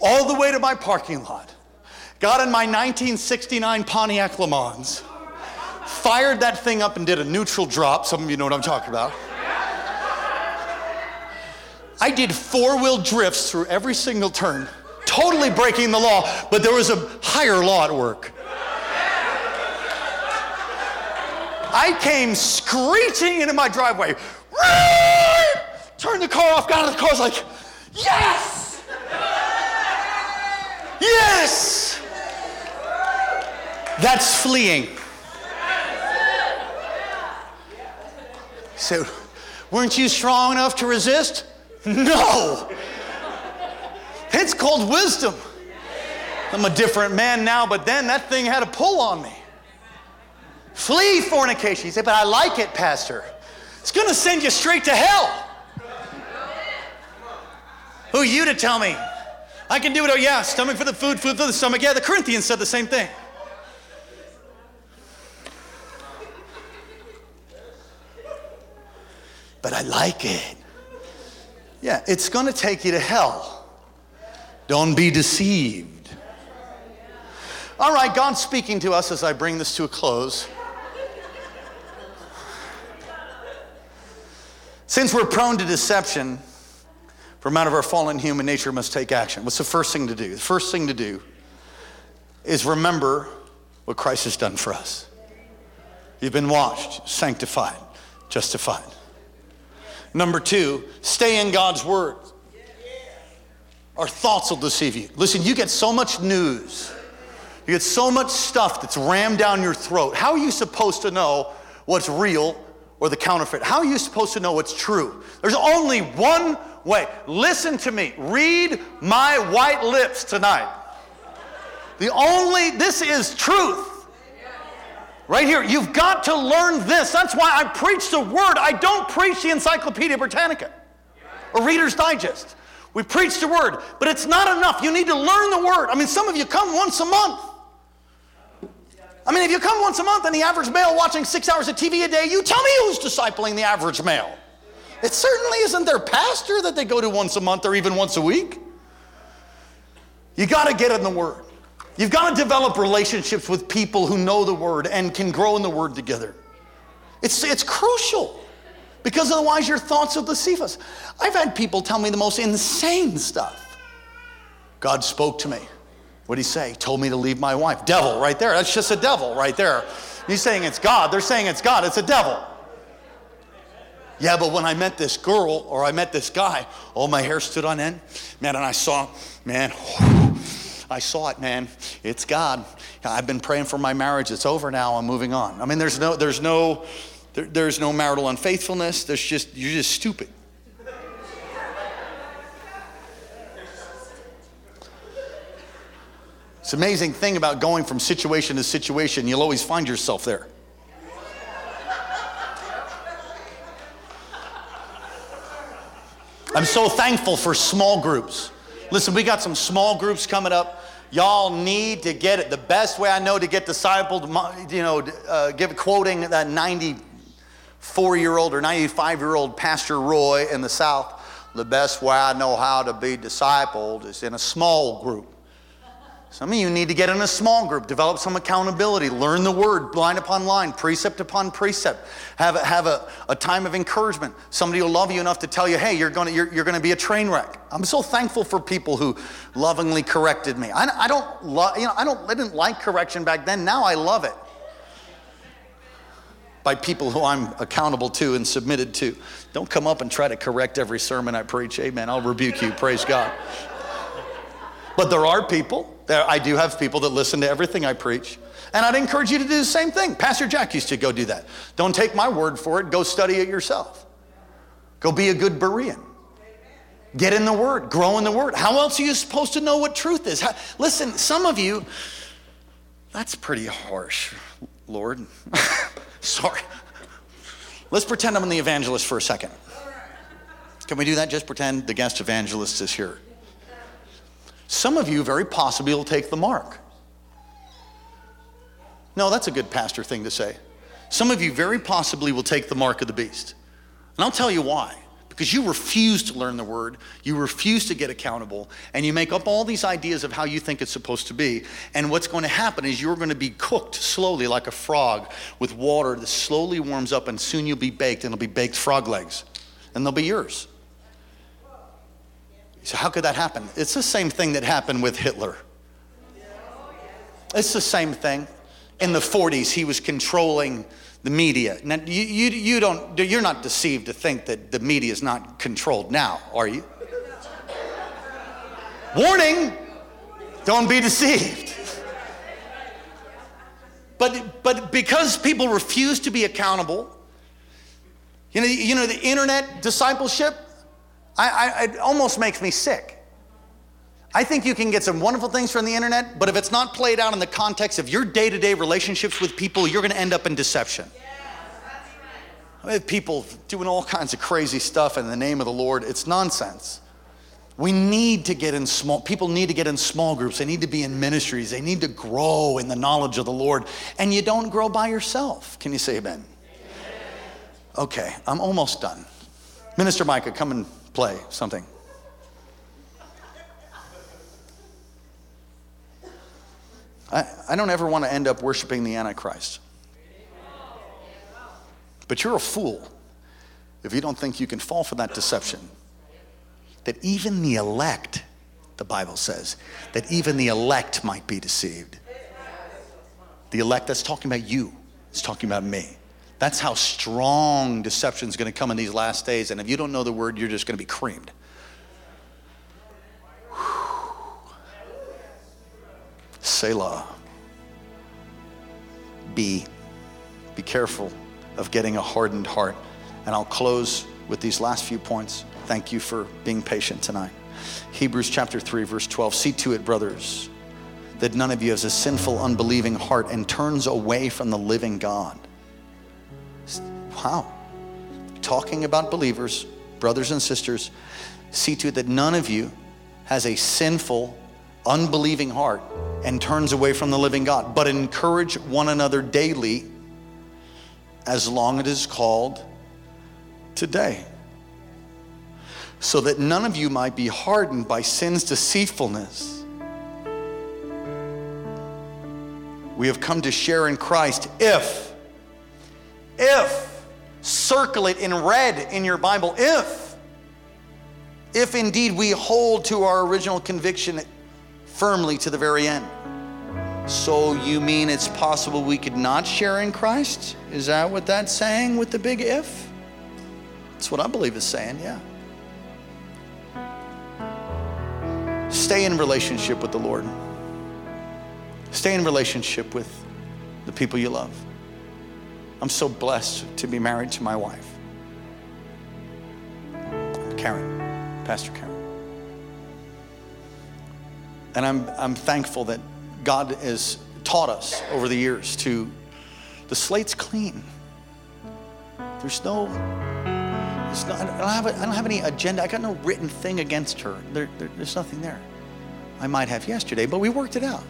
all the way to my parking lot, got in my 1969 Pontiac Le Mans, fired that thing up and did a neutral drop. Some of you know what I'm talking about. I did four wheel drifts through every single turn, totally breaking the law, but there was a higher law at work. I came screeching into my driveway. Turned the car off, got out of the car, was like, yes! Yes! That's fleeing. So, weren't you strong enough to resist? No. It's called wisdom. I'm a different man now, but then that thing had a pull on me. Flee fornication. You say, but I like it, Pastor. It's going to send you straight to hell. Who are you to tell me? I can do it. Oh, yeah, stomach for the food, food for the stomach. Yeah, the Corinthians said the same thing. But I like it. Yeah, it's going to take you to hell. Don't be deceived. All right, God's speaking to us as I bring this to a close. Since we're prone to deception, from out of our fallen human nature must take action. What's the first thing to do? The first thing to do is remember what Christ has done for us. You've been washed, sanctified, justified. Number two, stay in God's word. Our thoughts will deceive you. Listen, you get so much news, you get so much stuff that's rammed down your throat. How are you supposed to know what's real or the counterfeit? How are you supposed to know what's true? There's only one way. Listen to me. Read my white lips tonight. The only, this is truth. Right here, you've got to learn this. That's why I preach the word. I don't preach the Encyclopedia Britannica or Reader's Digest. We preach the word, but it's not enough. You need to learn the word. I mean, some of you come once a month. I mean, if you come once a month and the average male watching six hours of TV a day, you tell me who's discipling the average male. It certainly isn't their pastor that they go to once a month or even once a week. You got to get in the Word. You've got to develop relationships with people who know the Word and can grow in the Word together. It's, it's crucial because otherwise your thoughts will deceive us. I've had people tell me the most insane stuff. God spoke to me. What did he say? He told me to leave my wife. Devil, right there. That's just a devil, right there. He's saying it's God. They're saying it's God. It's a devil. Yeah, but when I met this girl or I met this guy, oh, my hair stood on end. Man, and I saw, man, *sighs* I saw it, man. It's God. I've been praying for my marriage. It's over now. I'm moving on. I mean, there's no, there's no, there, there's no marital unfaithfulness. There's just, you're just stupid. It's amazing thing about going from situation to situation, you'll always find yourself there. I'm so thankful for small groups. Listen, we got some small groups coming up. Y'all need to get it. The best way I know to get discipled, you know, uh, give quoting that 94 year old or 95 year old Pastor Roy in the South. The best way I know how to be discipled is in a small group. Some of you need to get in a small group, develop some accountability, learn the word line upon line, precept upon precept. Have a, have a, a time of encouragement. Somebody will love you enough to tell you, hey, you're going you're, you're to be a train wreck. I'm so thankful for people who lovingly corrected me. I, I don't lo- you know, I, don't, I didn't like correction back then. Now I love it. By people who I'm accountable to and submitted to. Don't come up and try to correct every sermon I preach. Amen. I'll rebuke you. Praise God. But there are people I do have people that listen to everything I preach. And I'd encourage you to do the same thing. Pastor Jack used to go do that. Don't take my word for it, go study it yourself. Go be a good Berean. Get in the Word, grow in the Word. How else are you supposed to know what truth is? How, listen, some of you, that's pretty harsh, Lord. *laughs* Sorry. Let's pretend I'm the evangelist for a second. Can we do that? Just pretend the guest evangelist is here. Some of you very possibly will take the mark. No, that's a good pastor thing to say. Some of you very possibly will take the mark of the beast. And I'll tell you why. Because you refuse to learn the word, you refuse to get accountable, and you make up all these ideas of how you think it's supposed to be. And what's going to happen is you're going to be cooked slowly like a frog with water that slowly warms up, and soon you'll be baked, and it'll be baked frog legs, and they'll be yours. So, how could that happen? It's the same thing that happened with Hitler. It's the same thing. in the 40s, he was controlling the media. Now, you, you, you don't, you're not deceived to think that the media is not controlled now, are you? Warning, don't be deceived. But, but because people refuse to be accountable, you know, you know the internet discipleship, I, I, it almost makes me sick. I think you can get some wonderful things from the internet, but if it's not played out in the context of your day to day relationships with people, you're going to end up in deception. I have people doing all kinds of crazy stuff in the name of the Lord. It's nonsense. We need to get in small, people need to get in small groups. They need to be in ministries. They need to grow in the knowledge of the Lord. And you don't grow by yourself. Can you say amen? Okay, I'm almost done. Minister Micah, come and play something. I, I don't ever want to end up worshiping the Antichrist. But you're a fool if you don't think you can fall for that deception that even the elect, the Bible says, that even the elect might be deceived. The elect, that's talking about you, it's talking about me. That's how strong deception is going to come in these last days. And if you don't know the word, you're just going to be creamed. Selah. Be. Be careful of getting a hardened heart. And I'll close with these last few points. Thank you for being patient tonight. Hebrews chapter 3, verse 12. See to it, brothers, that none of you has a sinful, unbelieving heart and turns away from the living God. Wow. Talking about believers, brothers and sisters, see to it that none of you has a sinful, unbelieving heart and turns away from the living God, but encourage one another daily as long as it is called today so that none of you might be hardened by sin's deceitfulness. We have come to share in Christ if, if, circle it in red in your Bible, if, if indeed we hold to our original conviction firmly to the very end. So you mean it's possible we could not share in Christ? Is that what that's saying with the big if? That's what I believe is saying, yeah. Stay in relationship with the Lord. Stay in relationship with the people you love. I'm so blessed to be married to my wife, Karen, Pastor Karen. And I'm, I'm thankful that God has taught us over the years to, the slate's clean. There's no not, I, don't have a, I don't have any agenda. I got no written thing against her. There, there, there's nothing there. I might have yesterday, but we worked it out.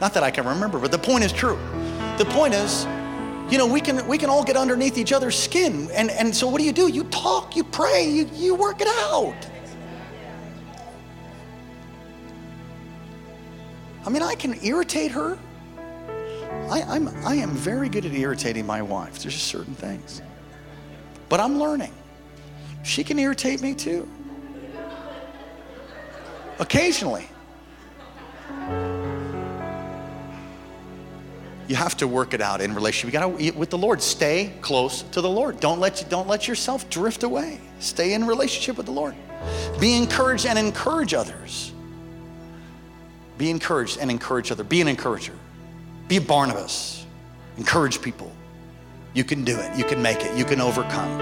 Not that I can remember, but the point is true. The point is, you know, we can we can all get underneath each other's skin. And, and so what do you do? You talk, you pray, you, you work it out. I mean, I can irritate her. I, I'm, I am very good at irritating my wife. There's just certain things. But I'm learning. She can irritate me too. Occasionally. You have to work it out in relationship. You got to with the Lord. Stay close to the Lord. Don't let you, don't let yourself drift away. Stay in relationship with the Lord. Be encouraged and encourage others. Be encouraged and encourage others. Be an encourager. Be a Barnabas. Encourage people. You can do it. You can make it. You can overcome.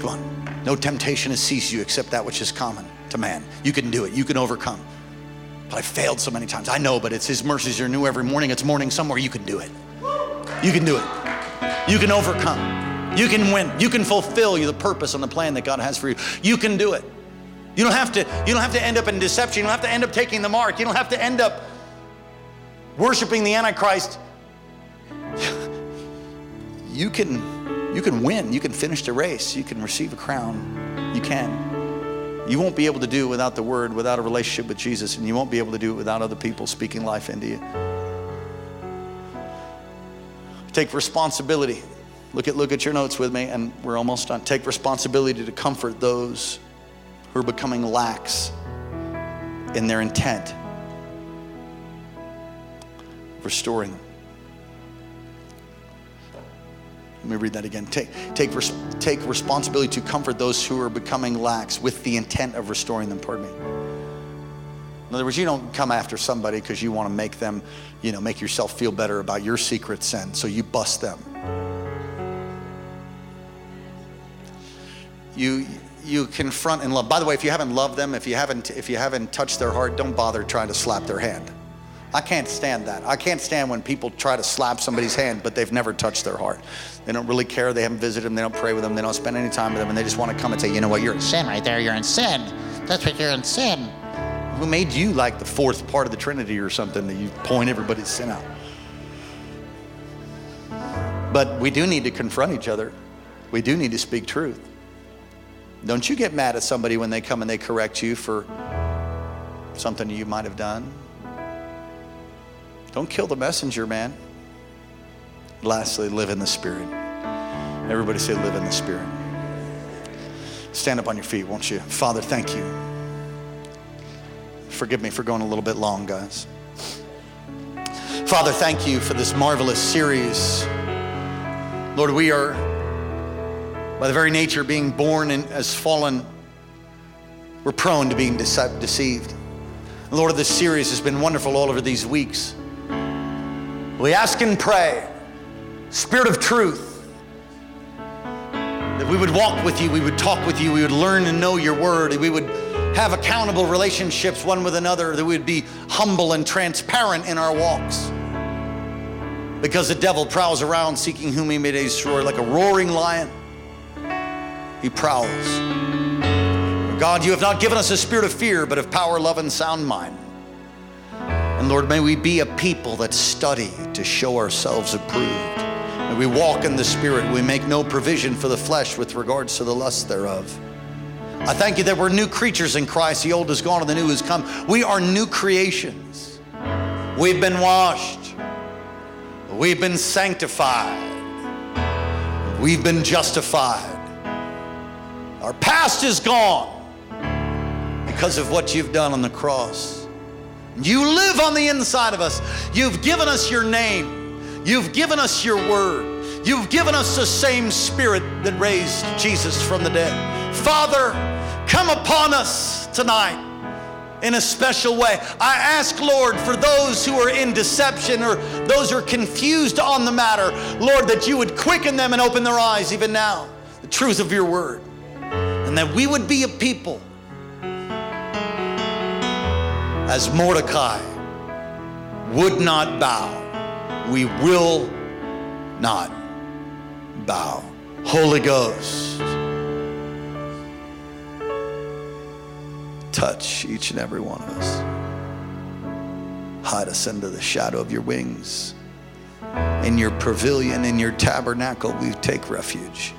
Come on. No temptation has seized you except that which is common to man. You can do it. You can overcome. But I failed so many times. I know, but it's His mercies are new every morning. It's morning somewhere. You can do it. You can do it. You can overcome. You can win. You can fulfill the purpose and the plan that God has for you. You can do it. You don't have to. You don't have to end up in deception. You don't have to end up taking the mark. You don't have to end up worshiping the Antichrist, you can, you can win. You can finish the race. You can receive a crown. You can. You won't be able to do it without the word, without a relationship with Jesus, and you won't be able to do it without other people speaking life into you. Take responsibility. Look at, look at your notes with me, and we're almost done. Take responsibility to comfort those who are becoming lax in their intent restoring them. Let me read that again. Take, take, take responsibility to comfort those who are becoming lax with the intent of restoring them. Pardon me. In other words, you don't come after somebody because you want to make them, you know, make yourself feel better about your secret sin, so you bust them. You, you confront and love. By the way, if you haven't loved them, if you haven't, if you haven't touched their heart, don't bother trying to slap their hand. I can't stand that. I can't stand when people try to slap somebody's hand, but they've never touched their heart. They don't really care. They haven't visited them. They don't pray with them. They don't spend any time with them. And they just want to come and say, you know what, you're in sin right there. You're in sin. That's what you're in sin. Who made you like the fourth part of the Trinity or something that you point everybody's sin out? But we do need to confront each other. We do need to speak truth. Don't you get mad at somebody when they come and they correct you for something you might have done. Don't kill the messenger, man. Lastly, live in the Spirit. Everybody say, live in the Spirit. Stand up on your feet, won't you? Father, thank you. Forgive me for going a little bit long, guys. Father, thank you for this marvelous series. Lord, we are by the very nature of being born in, as fallen, we're prone to being dece- deceived. Lord, this series has been wonderful all over these weeks. We ask and pray, Spirit of truth, that we would walk with you, we would talk with you, we would learn and know your word, we would have accountable relationships one with another, that we would be humble and transparent in our walks. Because the devil prowls around seeking whom he may destroy like a roaring lion he prowls. God, you have not given us a spirit of fear, but of power, love, and sound mind. And Lord, may we be a people that study to show ourselves approved. May we walk in the Spirit. We make no provision for the flesh with regards to the lust thereof. I thank you that we're new creatures in Christ. The old is gone and the new has come. We are new creations. We've been washed. We've been sanctified. We've been justified. Our past is gone because of what you've done on the cross. You live on the inside of us. You've given us your name. You've given us your word. You've given us the same spirit that raised Jesus from the dead. Father, come upon us tonight in a special way. I ask, Lord, for those who are in deception or those who are confused on the matter, Lord, that you would quicken them and open their eyes even now, the truth of your word and that we would be a people as Mordecai would not bow. We will not bow. Holy Ghost, touch each and every one of us. Hide us under the shadow of your wings. In your pavilion, in your tabernacle, we take refuge.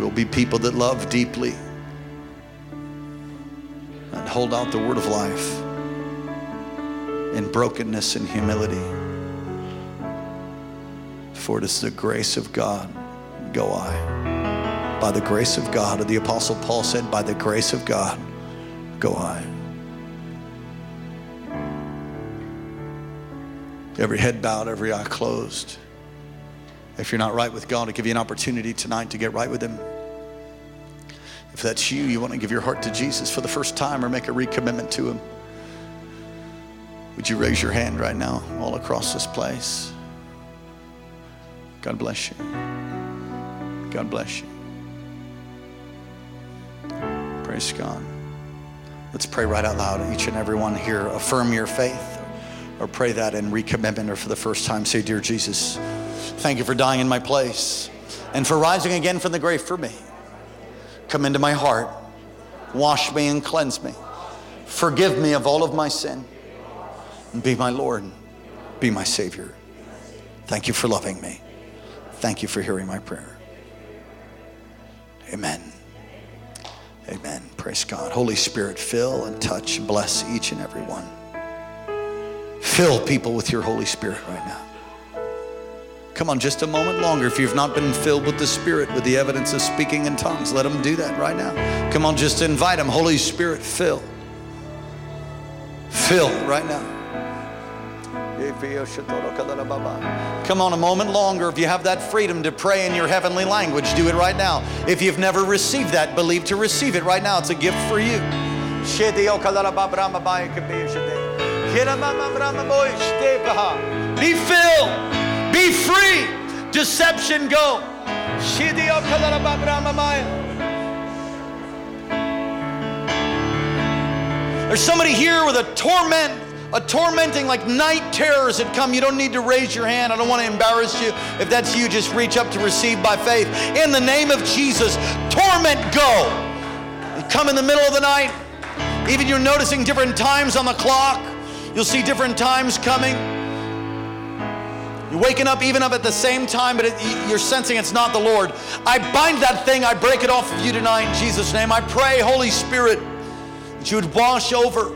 We'll be people that love deeply and hold out the word of life in brokenness and humility. For it is the grace of God, go I. By the grace of God, or the Apostle Paul said, by the grace of God, go I. Every head bowed, every eye closed. If you're not right with God, I'll give you an opportunity tonight to get right with Him. If that's you, you want to give your heart to Jesus for the first time or make a recommitment to Him, would you raise your hand right now all across this place? God bless you. God bless you. Praise God. Let's pray right out loud. Each and every one here, affirm your faith or pray that in recommitment or for the first time say, Dear Jesus, thank you for dying in my place and for rising again from the grave for me. Come into my heart, wash me and cleanse me. Forgive me of all of my sin. And be my Lord, be my Savior. Thank you for loving me. Thank you for hearing my prayer. Amen. Amen. Praise God. Holy Spirit, fill and touch, bless each and every one. Fill people with your Holy Spirit right now. Come on, just a moment longer. If you've not been filled with the Spirit, with the evidence of speaking in tongues, let them do that right now. Come on, just invite them. Holy Spirit, fill. Fill right now. Come on, a moment longer. If you have that freedom to pray in your heavenly language, do it right now. If you've never received that, believe to receive it right now. It's a gift for you. Be filled. Be free. Deception go. There's somebody here with a torment, a tormenting like night terrors that come. You don't need to raise your hand. I don't want to embarrass you. If that's you, just reach up to receive by faith. In the name of Jesus, torment go. You come in the middle of the night. Even you're noticing different times on the clock. You'll see different times coming. You're waking up even up at the same time, but it, you're sensing it's not the Lord. I bind that thing. I break it off of you tonight in Jesus' name. I pray, Holy Spirit, that you would wash over.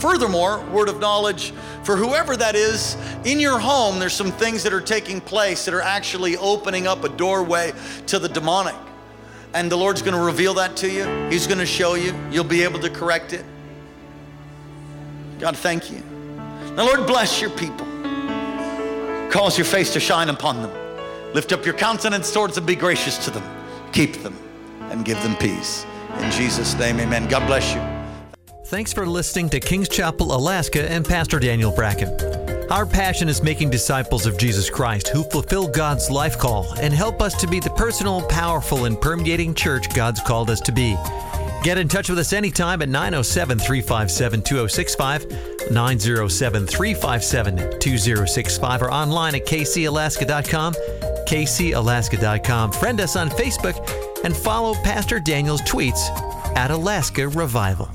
Furthermore, word of knowledge for whoever that is in your home, there's some things that are taking place that are actually opening up a doorway to the demonic. And the Lord's going to reveal that to you. He's going to show you. You'll be able to correct it. God, thank you. Now, Lord, bless your people. Cause your face to shine upon them. Lift up your countenance towards them. Be gracious to them. Keep them and give them peace. In Jesus' name, amen. God bless you. Thanks for listening to Kings Chapel, Alaska, and Pastor Daniel Bracken. Our passion is making disciples of Jesus Christ who fulfill God's life call and help us to be the personal, powerful, and permeating church God's called us to be. Get in touch with us anytime at 907 357 2065, 907 357 2065, or online at kcalaska.com, kcalaska.com. Friend us on Facebook and follow Pastor Daniel's tweets at Alaska Revival.